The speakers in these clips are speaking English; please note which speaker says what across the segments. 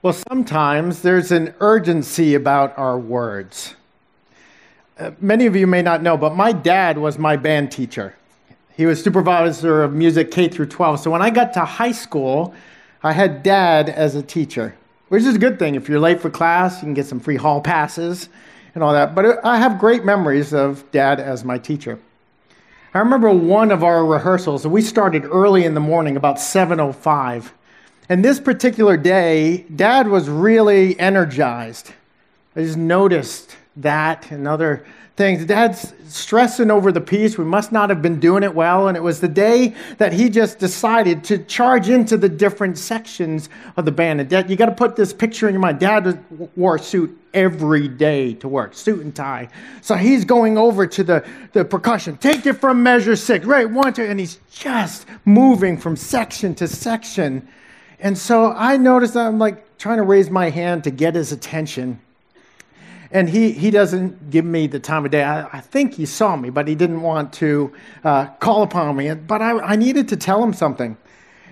Speaker 1: Well, sometimes there's an urgency about our words. Uh, many of you may not know, but my dad was my band teacher. He was supervisor of music K through 12. So when I got to high school, I had dad as a teacher, which is a good thing. If you're late for class, you can get some free hall passes and all that. But I have great memories of dad as my teacher. I remember one of our rehearsals, we started early in the morning, about 7:05. And this particular day, Dad was really energized. I just noticed that and other things. Dad's stressing over the piece. We must not have been doing it well. And it was the day that he just decided to charge into the different sections of the band. And Dad, you got to put this picture in your mind. Dad wore a suit every day to work, suit and tie. So he's going over to the, the percussion. Take it from measure six. Right, one, two. And he's just moving from section to section. And so I noticed I'm like trying to raise my hand to get his attention. And he, he doesn't give me the time of day. I, I think he saw me, but he didn't want to uh, call upon me. But I, I needed to tell him something.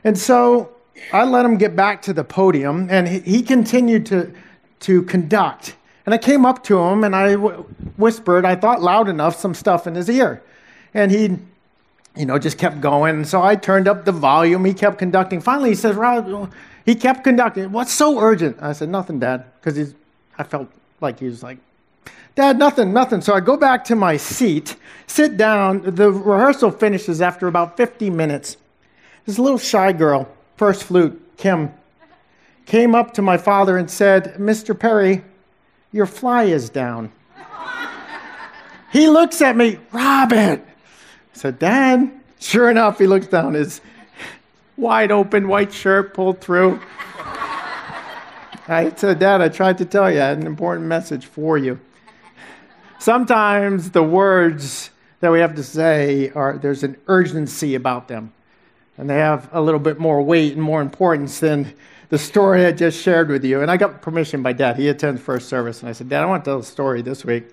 Speaker 1: And so I let him get back to the podium, and he, he continued to, to conduct. And I came up to him and I w- whispered, I thought loud enough, some stuff in his ear. And he you know, just kept going. So I turned up the volume. He kept conducting. Finally, he says, Rob, he kept conducting. What's so urgent? I said, nothing, Dad, because I felt like he was like, Dad, nothing, nothing. So I go back to my seat, sit down. The rehearsal finishes after about 50 minutes. This little shy girl, first flute, Kim, came up to my father and said, Mr. Perry, your fly is down. he looks at me, Robin, said, Dad. Sure enough, he looks down, his wide open white shirt pulled through. I said, Dad, I tried to tell you, I had an important message for you. Sometimes the words that we have to say are there's an urgency about them. And they have a little bit more weight and more importance than the story I just shared with you. And I got permission by dad. He attends first service. And I said, Dad, I want to tell a story this week.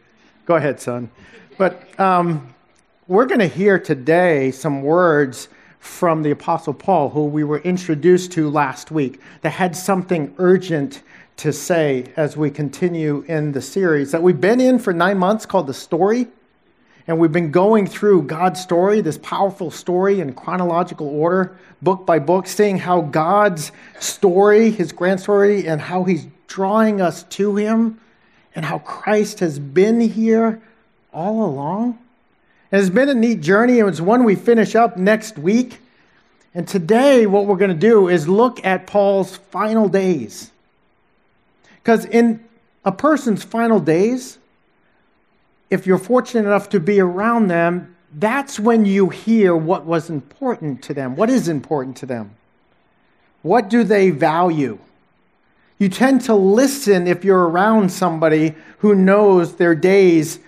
Speaker 1: Go ahead, son. But um, we're going to hear today some words from the Apostle Paul, who we were introduced to last week, that had something urgent to say as we continue in the series that we've been in for nine months called The Story. And we've been going through God's story, this powerful story in chronological order, book by book, seeing how God's story, his grand story, and how he's drawing us to him, and how Christ has been here all along. And it's been a neat journey, and it's one we finish up next week. And today, what we're going to do is look at Paul's final days. Because in a person's final days, if you're fortunate enough to be around them, that's when you hear what was important to them. What is important to them? What do they value? You tend to listen if you're around somebody who knows their days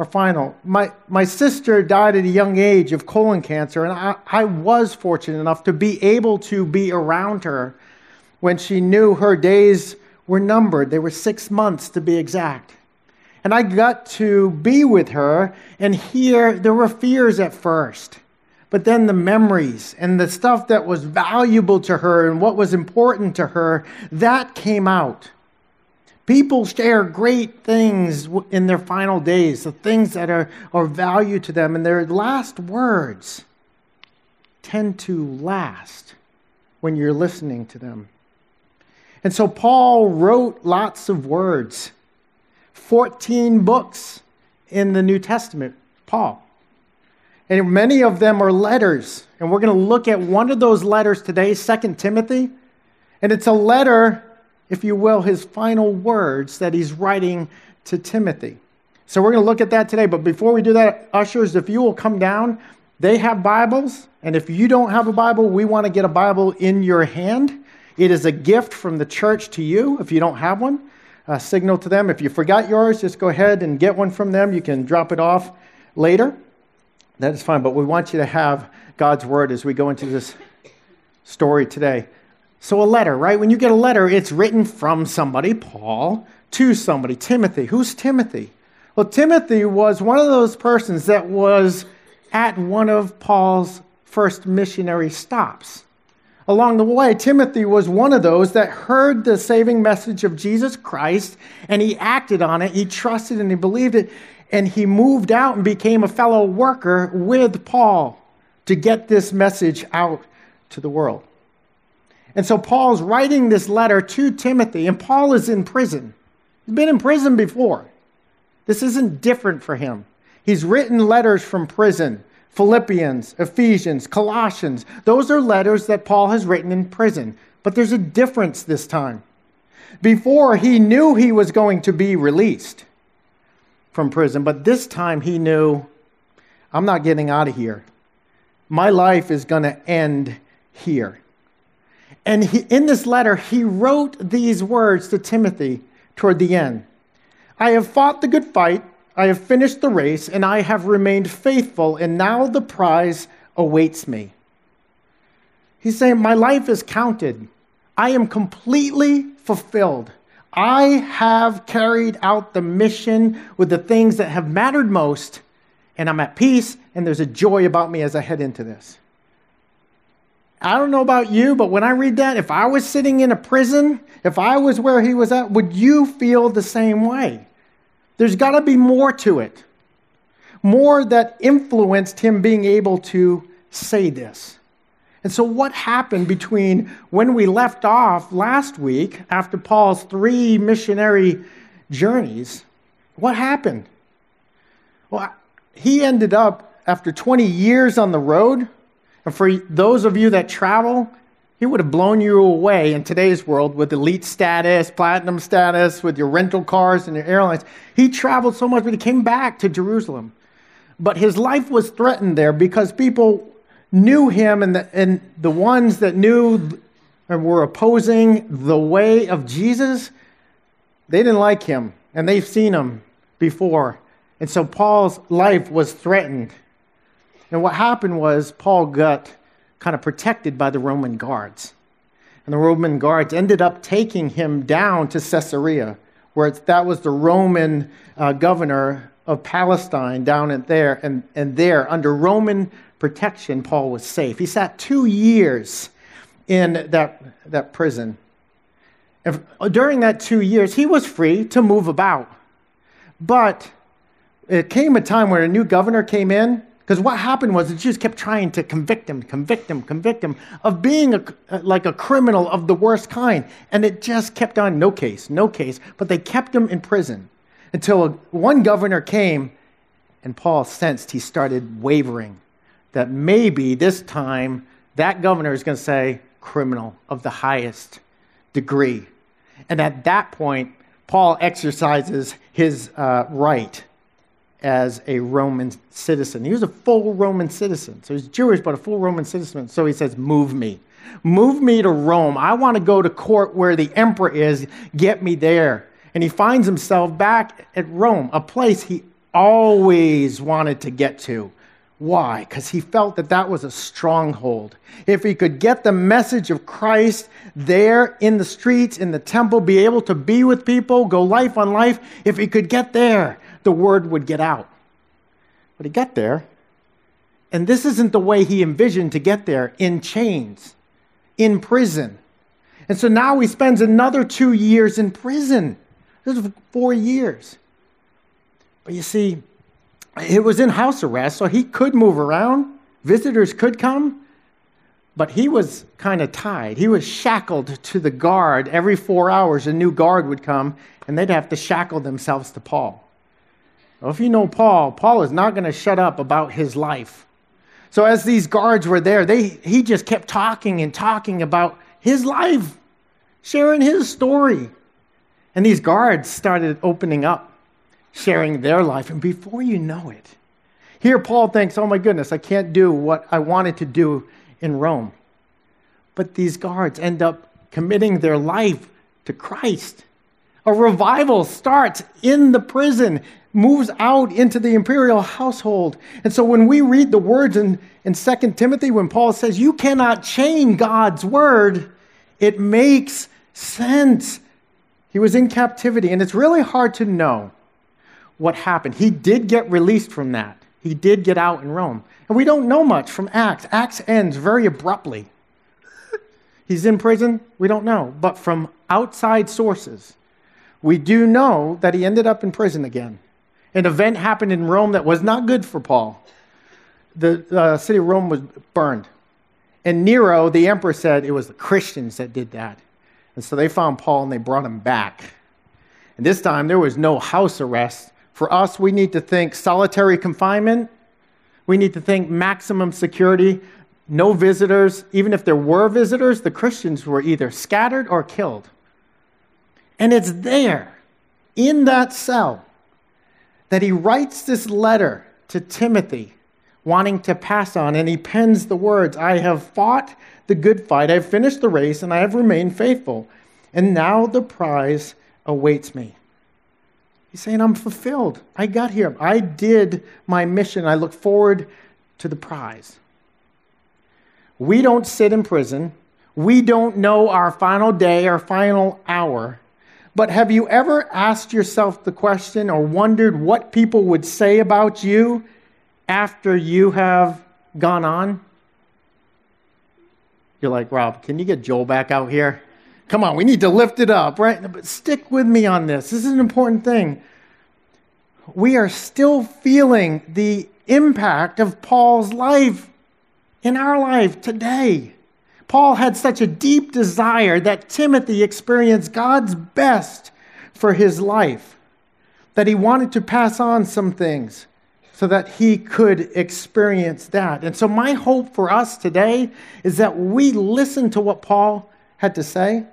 Speaker 1: are final. My, my sister died at a young age of colon cancer, and I, I was fortunate enough to be able to be around her when she knew her days were numbered. They were six months to be exact. And I got to be with her and hear there were fears at first, but then the memories and the stuff that was valuable to her and what was important to her, that came out. People share great things in their final days, the things that are, are value to them, and their last words tend to last when you're listening to them. And so Paul wrote lots of words, 14 books in the New Testament, Paul. And many of them are letters. And we're going to look at one of those letters today, 2 Timothy. And it's a letter if you will, his final words that he's writing to Timothy. So we're going to look at that today. But before we do that, ushers, if you will come down, they have Bibles. And if you don't have a Bible, we want to get a Bible in your hand. It is a gift from the church to you if you don't have one. Signal to them. If you forgot yours, just go ahead and get one from them. You can drop it off later. That is fine. But we want you to have God's word as we go into this story today. So, a letter, right? When you get a letter, it's written from somebody, Paul, to somebody, Timothy. Who's Timothy? Well, Timothy was one of those persons that was at one of Paul's first missionary stops. along the way. Timothy was one of those that heard the saving message of Jesus Christ and he acted on it. He trusted and he believed it. And he moved out and became a fellow worker with Paul to get this message out to the world. And so Paul's writing this letter to Timothy, and Paul is in prison. He's been in prison before. This isn't different for him. He's written letters from prison Philippians, Ephesians, Colossians. Those are letters that Paul has written in prison. But there's a difference this time. Before, he knew he was going to be released from prison, but this time he knew, I'm not getting out of here. My life is going to end here. And he, in this letter, he wrote these words to Timothy toward the end I have fought the good fight. I have finished the race and I have remained faithful, and now the prize awaits me. He's saying, My life is counted. I am completely fulfilled. I have carried out the mission with the things that have mattered most, and I'm at peace, and there's a joy about me as I head into this. I don't know about you, but when I read that, if I was sitting in a prison, if I was where he was at, would you feel the same way? There's got to be more to it. More that influenced him being able to say this. And so, what happened between when we left off last week after Paul's three missionary journeys? What happened? Well, he ended up, after 20 years on the road, and for those of you that travel, he would have blown you away in today's world with elite status, platinum status, with your rental cars and your airlines. He traveled so much, but he came back to Jerusalem. But his life was threatened there because people knew him, and the, and the ones that knew and were opposing the way of Jesus, they didn't like him, and they've seen him before. And so Paul's life was threatened. And what happened was Paul got kind of protected by the Roman guards. And the Roman guards ended up taking him down to Caesarea, where that was the Roman uh, governor of Palestine down in there. And, and there, under Roman protection, Paul was safe. He sat two years in that, that prison. And during that two years, he was free to move about. But it came a time where a new governor came in because what happened was the Jews kept trying to convict him, convict him, convict him of being a, like a criminal of the worst kind. And it just kept on no case, no case. But they kept him in prison until one governor came and Paul sensed he started wavering that maybe this time that governor is going to say criminal of the highest degree. And at that point, Paul exercises his uh, right as a Roman citizen. He was a full Roman citizen. So he's Jewish, but a full Roman citizen. So he says, Move me. Move me to Rome. I want to go to court where the emperor is. Get me there. And he finds himself back at Rome, a place he always wanted to get to. Why? Because he felt that that was a stronghold. If he could get the message of Christ there in the streets, in the temple, be able to be with people, go life on life, if he could get there, the word would get out. But he got there, and this isn't the way he envisioned to get there in chains, in prison. And so now he spends another two years in prison. This is four years. But you see, it was in house arrest, so he could move around. Visitors could come, but he was kind of tied. He was shackled to the guard. Every four hours, a new guard would come, and they'd have to shackle themselves to Paul. Well, if you know Paul, Paul is not going to shut up about his life. So as these guards were there, they, he just kept talking and talking about his life, sharing his story. And these guards started opening up, sharing their life. And before you know it, here Paul thinks, oh my goodness, I can't do what I wanted to do in Rome. But these guards end up committing their life to Christ. A revival starts in the prison, moves out into the imperial household. And so when we read the words in, in 2 Timothy, when Paul says, You cannot chain God's word, it makes sense. He was in captivity, and it's really hard to know what happened. He did get released from that, he did get out in Rome. And we don't know much from Acts. Acts ends very abruptly. he's in prison? We don't know. But from outside sources, we do know that he ended up in prison again. An event happened in Rome that was not good for Paul. The uh, city of Rome was burned. And Nero, the emperor, said it was the Christians that did that. And so they found Paul and they brought him back. And this time there was no house arrest. For us, we need to think solitary confinement. We need to think maximum security, no visitors. Even if there were visitors, the Christians were either scattered or killed. And it's there, in that cell, that he writes this letter to Timothy, wanting to pass on, and he pens the words I have fought the good fight, I have finished the race, and I have remained faithful. And now the prize awaits me. He's saying, I'm fulfilled. I got here. I did my mission. I look forward to the prize. We don't sit in prison. We don't know our final day, our final hour. But have you ever asked yourself the question or wondered what people would say about you after you have gone on? You're like, Rob, can you get Joel back out here? Come on, we need to lift it up, right? But stick with me on this. This is an important thing. We are still feeling the impact of Paul's life in our life today. Paul had such a deep desire that Timothy experience God's best for his life that he wanted to pass on some things so that he could experience that. And so, my hope for us today is that we listen to what Paul had to say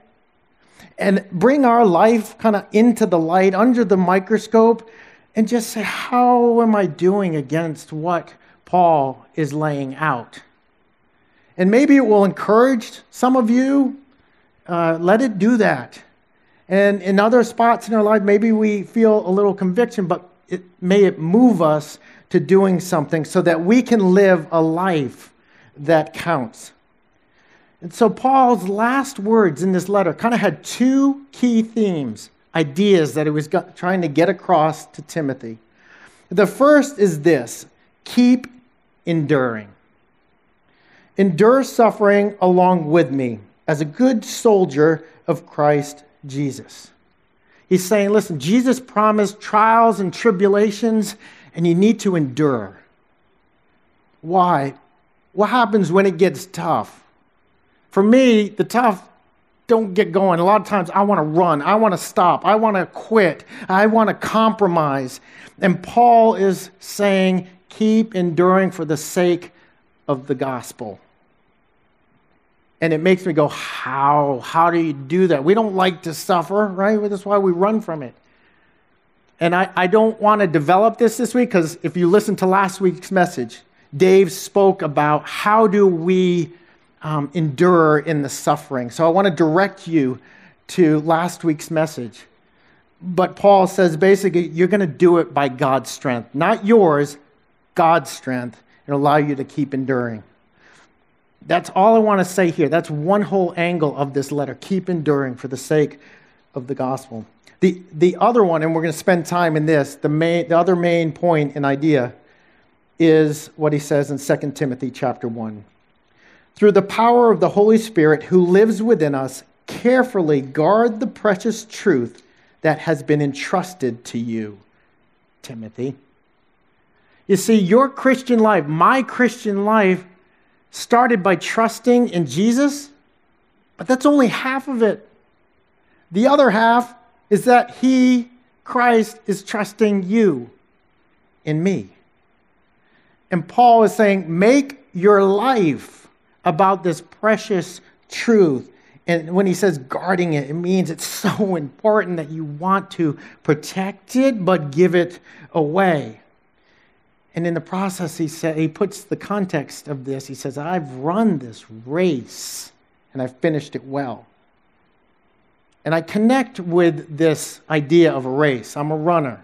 Speaker 1: and bring our life kind of into the light, under the microscope, and just say, How am I doing against what Paul is laying out? And maybe it will encourage some of you. Uh, let it do that. And in other spots in our life, maybe we feel a little conviction, but it, may it move us to doing something so that we can live a life that counts. And so, Paul's last words in this letter kind of had two key themes, ideas that he was trying to get across to Timothy. The first is this keep enduring. Endure suffering along with me as a good soldier of Christ Jesus. He's saying, listen, Jesus promised trials and tribulations, and you need to endure. Why? What happens when it gets tough? For me, the tough don't get going. A lot of times I want to run, I want to stop, I want to quit, I want to compromise. And Paul is saying, keep enduring for the sake of the gospel. And it makes me go, how? How do you do that? We don't like to suffer, right? That's why we run from it. And I, I don't want to develop this this week because if you listen to last week's message, Dave spoke about how do we um, endure in the suffering. So I want to direct you to last week's message. But Paul says basically, you're going to do it by God's strength, not yours, God's strength, and allow you to keep enduring. That's all I want to say here. That's one whole angle of this letter. Keep enduring for the sake of the gospel. The, the other one, and we're going to spend time in this, the, main, the other main point and idea is what he says in 2 Timothy chapter 1. Through the power of the Holy Spirit who lives within us, carefully guard the precious truth that has been entrusted to you, Timothy. You see, your Christian life, my Christian life, started by trusting in Jesus, but that's only half of it. The other half is that He, Christ, is trusting you in me. And Paul is saying, make your life about this precious truth. And when he says guarding it, it means it's so important that you want to protect it, but give it away. And in the process, he, said, he puts the context of this. He says, I've run this race and I've finished it well. And I connect with this idea of a race. I'm a runner.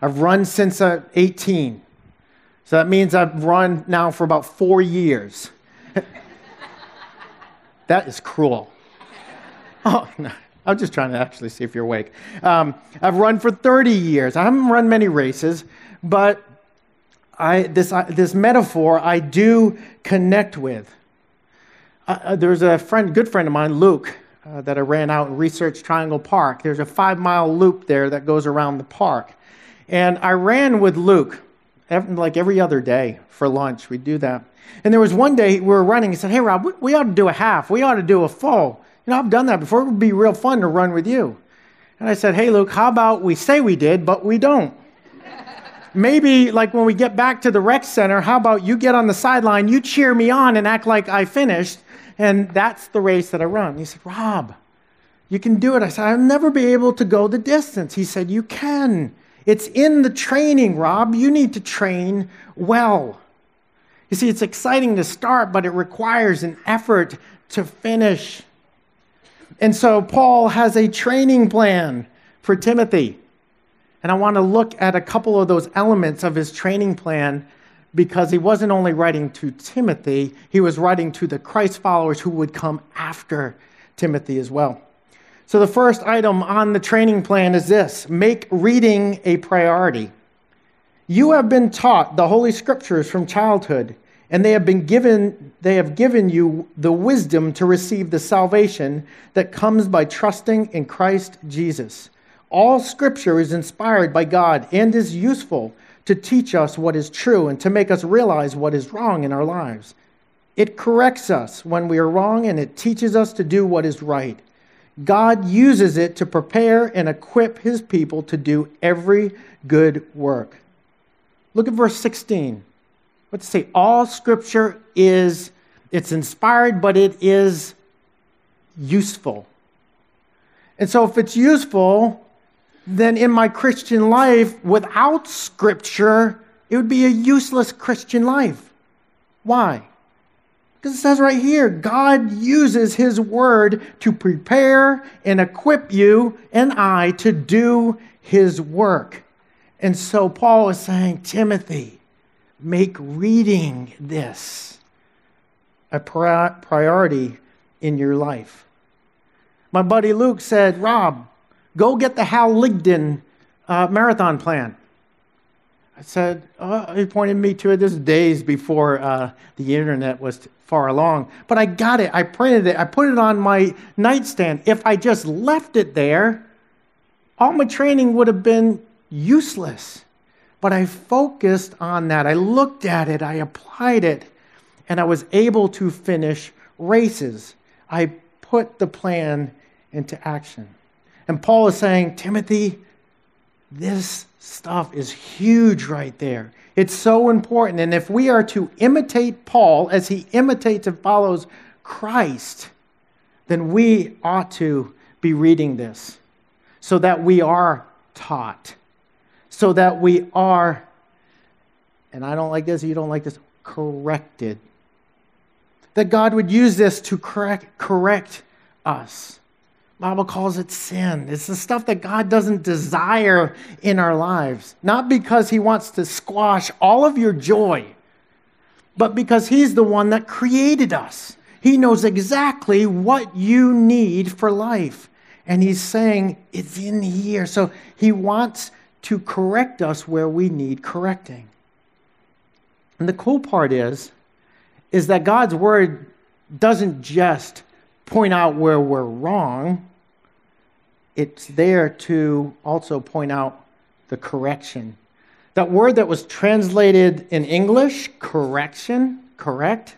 Speaker 1: I've run since I'm 18. So that means I've run now for about four years. that is cruel. Oh, no. I'm just trying to actually see if you're awake. Um, I've run for 30 years. I haven't run many races, but I, this, this metaphor I do connect with. Uh, uh, there's a friend, good friend of mine, Luke, uh, that I ran out and Research Triangle Park. There's a five mile loop there that goes around the park. And I ran with Luke every, like every other day for lunch. We do that. And there was one day we were running. He said, Hey, Rob, we, we ought to do a half. We ought to do a full. You know, I've done that before. It would be real fun to run with you. And I said, Hey, Luke, how about we say we did, but we don't? Maybe, like when we get back to the rec center, how about you get on the sideline, you cheer me on and act like I finished, and that's the race that I run. He said, Rob, you can do it. I said, I'll never be able to go the distance. He said, You can. It's in the training, Rob. You need to train well. You see, it's exciting to start, but it requires an effort to finish. And so Paul has a training plan for Timothy. And I want to look at a couple of those elements of his training plan because he wasn't only writing to Timothy, he was writing to the Christ followers who would come after Timothy as well. So, the first item on the training plan is this make reading a priority. You have been taught the Holy Scriptures from childhood, and they have been given they have given you the wisdom to receive the salvation that comes by trusting in Christ Jesus. All scripture is inspired by God and is useful to teach us what is true and to make us realize what is wrong in our lives. It corrects us when we are wrong and it teaches us to do what is right. God uses it to prepare and equip his people to do every good work. Look at verse 16. Let's say all scripture is it's inspired but it is useful. And so if it's useful, then in my Christian life without scripture, it would be a useless Christian life. Why? Because it says right here, God uses His word to prepare and equip you and I to do His work. And so Paul is saying, Timothy, make reading this a priority in your life. My buddy Luke said, Rob, go get the Hal Higdon uh, marathon plan. I said, oh, he pointed me to it. This days before uh, the internet was far along. But I got it. I printed it. I put it on my nightstand. If I just left it there, all my training would have been useless. But I focused on that. I looked at it. I applied it. And I was able to finish races. I put the plan into action. And Paul is saying, Timothy, this stuff is huge right there. It's so important. And if we are to imitate Paul as he imitates and follows Christ, then we ought to be reading this so that we are taught, so that we are, and I don't like this, you don't like this, corrected. That God would use this to correct, correct us. Bible calls it sin. It's the stuff that God doesn't desire in our lives. Not because he wants to squash all of your joy, but because he's the one that created us. He knows exactly what you need for life. And he's saying it's in here. So he wants to correct us where we need correcting. And the cool part is is that God's word doesn't just point out where we're wrong it's there to also point out the correction. That word that was translated in English, correction, correct,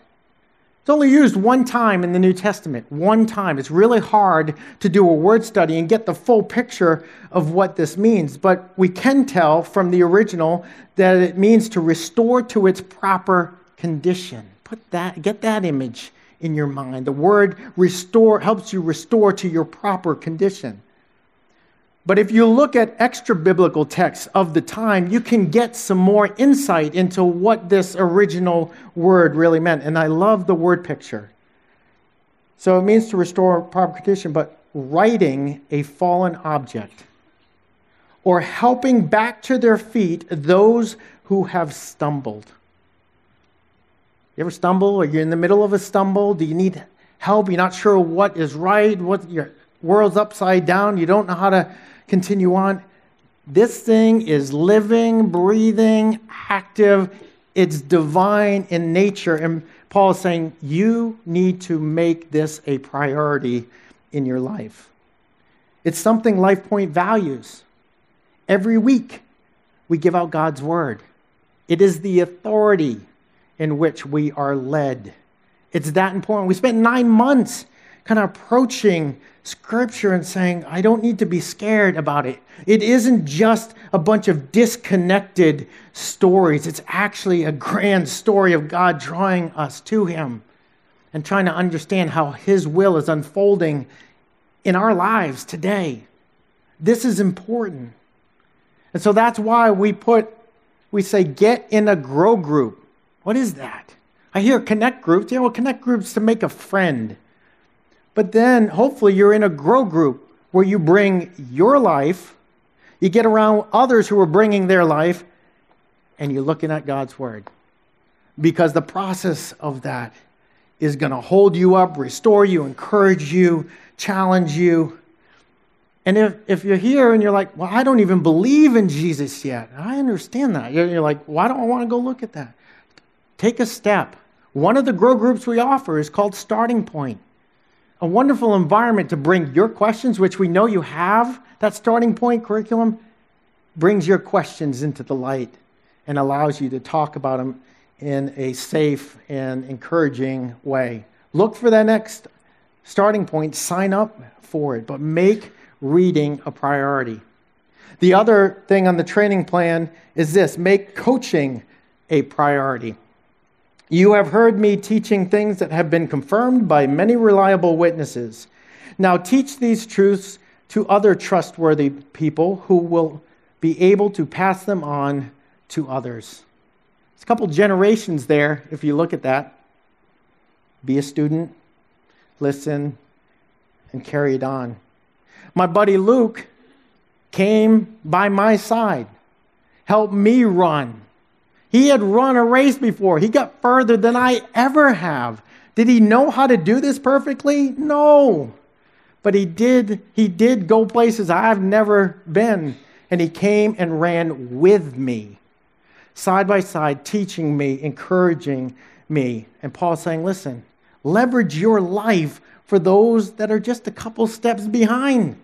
Speaker 1: it's only used one time in the New Testament. One time. It's really hard to do a word study and get the full picture of what this means. But we can tell from the original that it means to restore to its proper condition. Put that, get that image in your mind. The word restore helps you restore to your proper condition. But if you look at extra biblical texts of the time, you can get some more insight into what this original word really meant. And I love the word picture. So it means to restore proper condition, but righting a fallen object or helping back to their feet those who have stumbled. You ever stumble or you're in the middle of a stumble? Do you need help? You're not sure what is right, what your world's upside down, you don't know how to continue on. This thing is living, breathing, active. It's divine in nature. And Paul is saying you need to make this a priority in your life. It's something Life Point values. Every week, we give out God's word. It is the authority in which we are led. It's that important. We spent nine months kind of approaching Scripture and saying, I don't need to be scared about it. It isn't just a bunch of disconnected stories, it's actually a grand story of God drawing us to Him and trying to understand how His will is unfolding in our lives today. This is important. And so that's why we put, we say, get in a grow group. What is that? I hear connect groups. Yeah, well, connect groups to make a friend. But then hopefully you're in a grow group where you bring your life, you get around others who are bringing their life, and you're looking at God's word. Because the process of that is going to hold you up, restore you, encourage you, challenge you. And if, if you're here and you're like, well, I don't even believe in Jesus yet, I understand that. You're, you're like, why don't I want to go look at that? Take a step. One of the grow groups we offer is called Starting Point. A wonderful environment to bring your questions, which we know you have, that starting point curriculum brings your questions into the light and allows you to talk about them in a safe and encouraging way. Look for that next starting point, sign up for it, but make reading a priority. The other thing on the training plan is this make coaching a priority. You have heard me teaching things that have been confirmed by many reliable witnesses. Now teach these truths to other trustworthy people who will be able to pass them on to others. It's a couple generations there, if you look at that. Be a student, listen, and carry it on. My buddy Luke came by my side, helped me run. He had run a race before. He got further than I ever have. Did he know how to do this perfectly? No. But he did he did go places I've never been and he came and ran with me. Side by side teaching me, encouraging me. And Paul saying, "Listen, Leverage your life for those that are just a couple steps behind.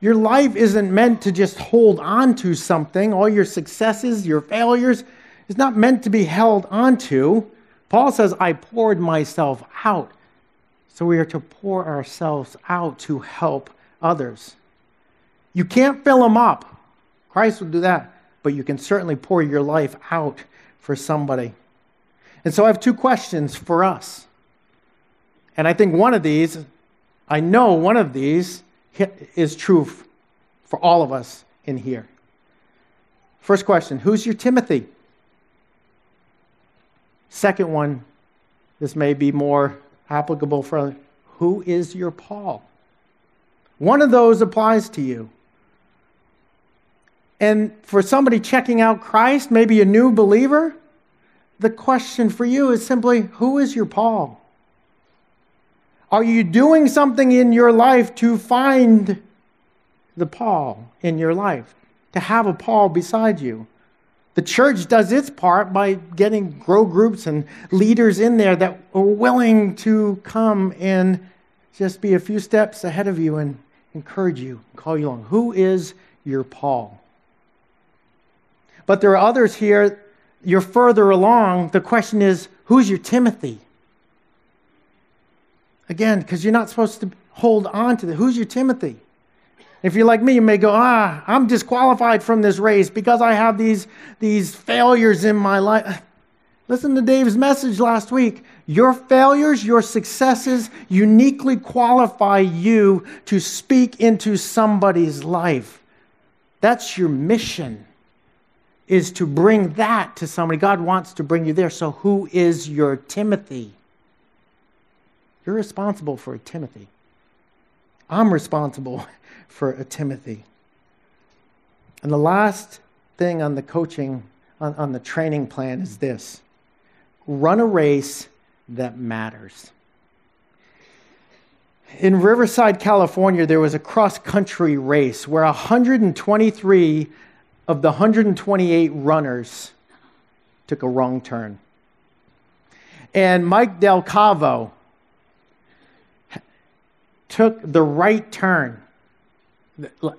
Speaker 1: Your life isn't meant to just hold on to something. All your successes, your failures, is not meant to be held onto. Paul says, I poured myself out. So we are to pour ourselves out to help others. You can't fill them up. Christ will do that. But you can certainly pour your life out for somebody. And so I have two questions for us. And I think one of these, I know one of these is true for all of us in here. First question Who's your Timothy? Second one, this may be more applicable for who is your Paul? One of those applies to you. And for somebody checking out Christ, maybe a new believer, the question for you is simply who is your Paul? Are you doing something in your life to find the Paul in your life? To have a Paul beside you? The church does its part by getting grow groups and leaders in there that are willing to come and just be a few steps ahead of you and encourage you, call you along. Who is your Paul? But there are others here you're further along, the question is who's your Timothy? Again, because you're not supposed to hold on to the who's your Timothy? If you're like me, you may go, ah, I'm disqualified from this race because I have these, these failures in my life. Listen to Dave's message last week. Your failures, your successes uniquely qualify you to speak into somebody's life. That's your mission is to bring that to somebody. God wants to bring you there. So, who is your Timothy? You're responsible for a Timothy. I'm responsible for a Timothy. And the last thing on the coaching, on, on the training plan is this run a race that matters. In Riverside, California, there was a cross country race where 123 of the 128 runners took a wrong turn. And Mike Delcavo took the right turn,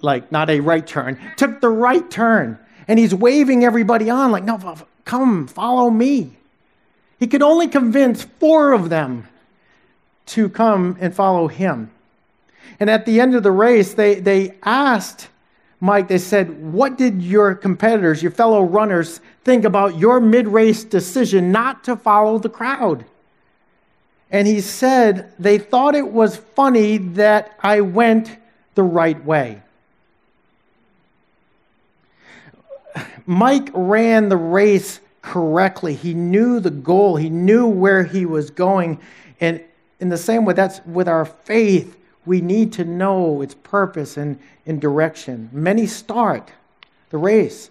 Speaker 1: like not a right turn, took the right turn. And he's waving everybody on, like, no, come, follow me. He could only convince four of them to come and follow him. And at the end of the race, they, they asked Mike, they said, What did your competitors, your fellow runners, think about your mid race decision not to follow the crowd? And he said, They thought it was funny that I went the right way. Mike ran the race correctly. He knew the goal, he knew where he was going. And in the same way, that's with our faith. We need to know its purpose and, and direction. Many start the race,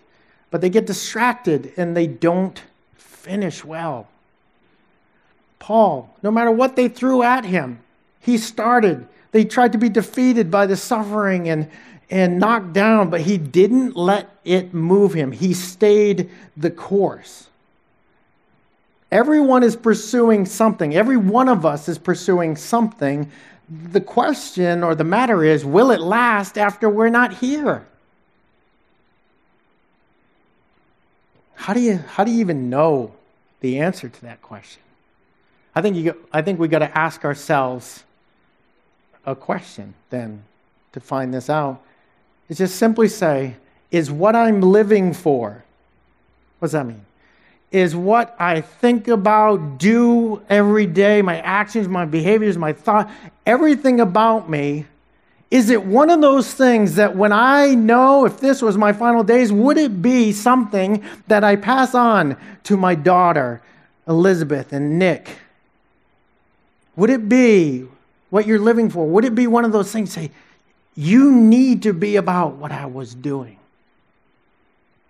Speaker 1: but they get distracted and they don't finish well. Paul, no matter what they threw at him, he started. They tried to be defeated by the suffering and, and knocked down, but he didn't let it move him. He stayed the course. Everyone is pursuing something. Every one of us is pursuing something. The question or the matter is will it last after we're not here? How do you, how do you even know the answer to that question? I think, you, I think we got to ask ourselves a question then to find this out. Is just simply say, is what I'm living for, what does that mean? is what I think about, do every day, my actions, my behaviors, my thought, everything about me. Is it one of those things that when I know if this was my final days, would it be something that I pass on to my daughter, Elizabeth and Nick? Would it be what you're living for? Would it be one of those things say, you need to be about what I was doing?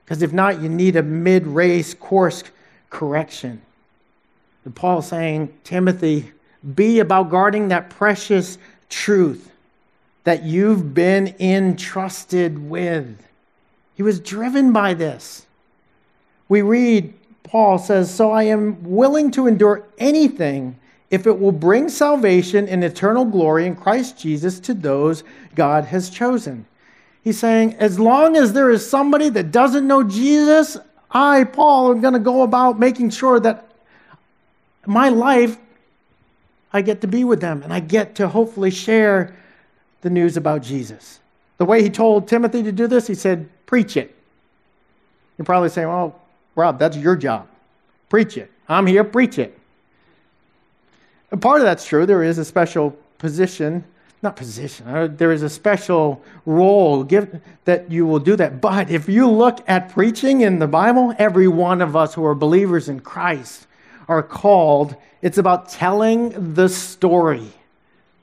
Speaker 1: Because if not, you need a mid race course correction. And Paul's saying, Timothy, be about guarding that precious truth that you've been entrusted with. He was driven by this. We read, Paul says, So I am willing to endure anything if it will bring salvation and eternal glory in Christ Jesus to those God has chosen. He's saying, as long as there is somebody that doesn't know Jesus, I, Paul, am going to go about making sure that my life, I get to be with them and I get to hopefully share the news about Jesus. The way he told Timothy to do this, he said, preach it. You're probably saying, well, Rob, that's your job. Preach it. I'm here, preach it. And part of that's true. There is a special position not position. Uh, there is a special role give, that you will do that. But if you look at preaching in the Bible, every one of us who are believers in Christ are called. It's about telling the story.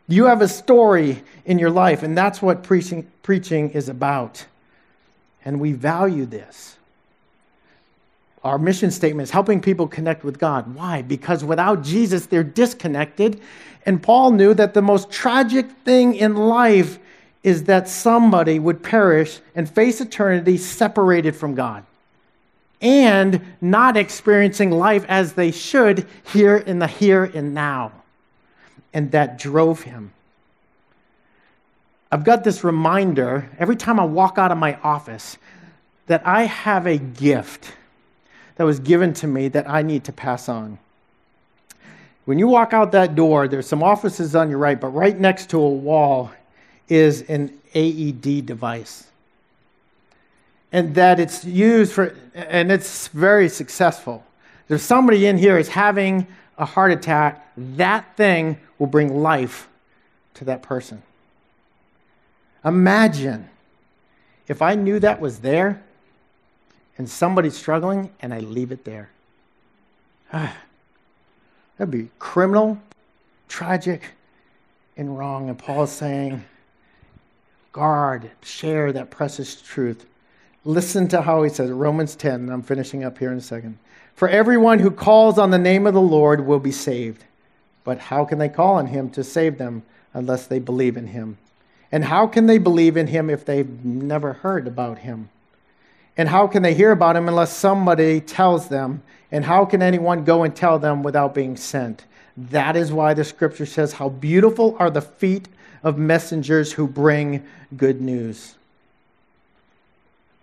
Speaker 1: You have a story in your life, and that's what preaching, preaching is about. And we value this. Our mission statement is helping people connect with God. Why? Because without Jesus, they're disconnected and Paul knew that the most tragic thing in life is that somebody would perish and face eternity separated from God and not experiencing life as they should here in the here and now. And that drove him. I've got this reminder every time I walk out of my office that I have a gift that was given to me that I need to pass on. When you walk out that door, there's some offices on your right, but right next to a wall is an AED device. And that it's used for, and it's very successful. There's somebody in here is having a heart attack, that thing will bring life to that person. Imagine if I knew that was there and somebody's struggling and I leave it there. That'd be criminal, tragic, and wrong. And Paul's saying, guard, share that precious truth. Listen to how he says Romans 10, and I'm finishing up here in a second. For everyone who calls on the name of the Lord will be saved. But how can they call on him to save them unless they believe in him? And how can they believe in him if they've never heard about him? And how can they hear about him unless somebody tells them? And how can anyone go and tell them without being sent? That is why the scripture says, How beautiful are the feet of messengers who bring good news.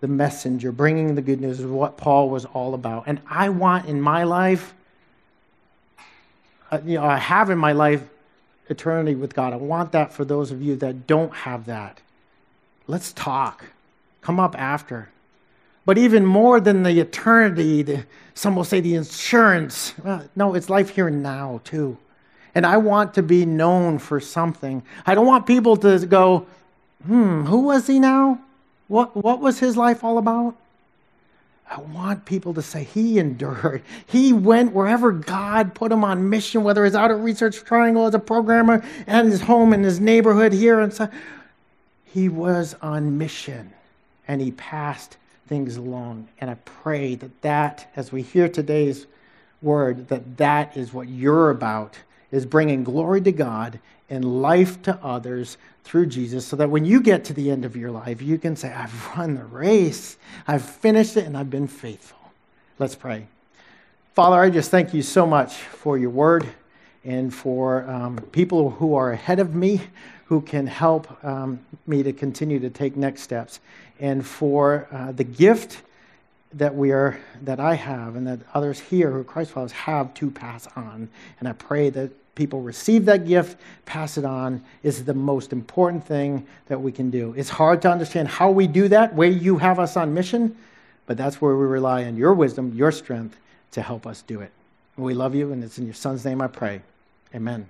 Speaker 1: The messenger bringing the good news is what Paul was all about. And I want in my life, uh, you know, I have in my life eternity with God. I want that for those of you that don't have that. Let's talk. Come up after. But even more than the eternity, the, some will say the insurance. Uh, no, it's life here and now, too. And I want to be known for something. I don't want people to go, hmm, who was he now? What, what was his life all about? I want people to say he endured. He went wherever God put him on mission, whether it's out at Research Triangle as a programmer and his home in his neighborhood here. And so he was on mission and he passed things along. And I pray that that, as we hear today's word, that that is what you're about, is bringing glory to God and life to others through Jesus so that when you get to the end of your life, you can say, I've run the race, I've finished it, and I've been faithful. Let's pray. Father, I just thank you so much for your word and for um, people who are ahead of me who can help um, me to continue to take next steps, and for uh, the gift that we are that I have and that others here who Christ followers have to pass on. And I pray that people receive that gift, pass it on, is the most important thing that we can do. It's hard to understand how we do that, where you have us on mission, but that's where we rely on your wisdom, your strength to help us do it. We love you, and it's in your son's name I pray. Amen.